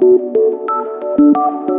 Música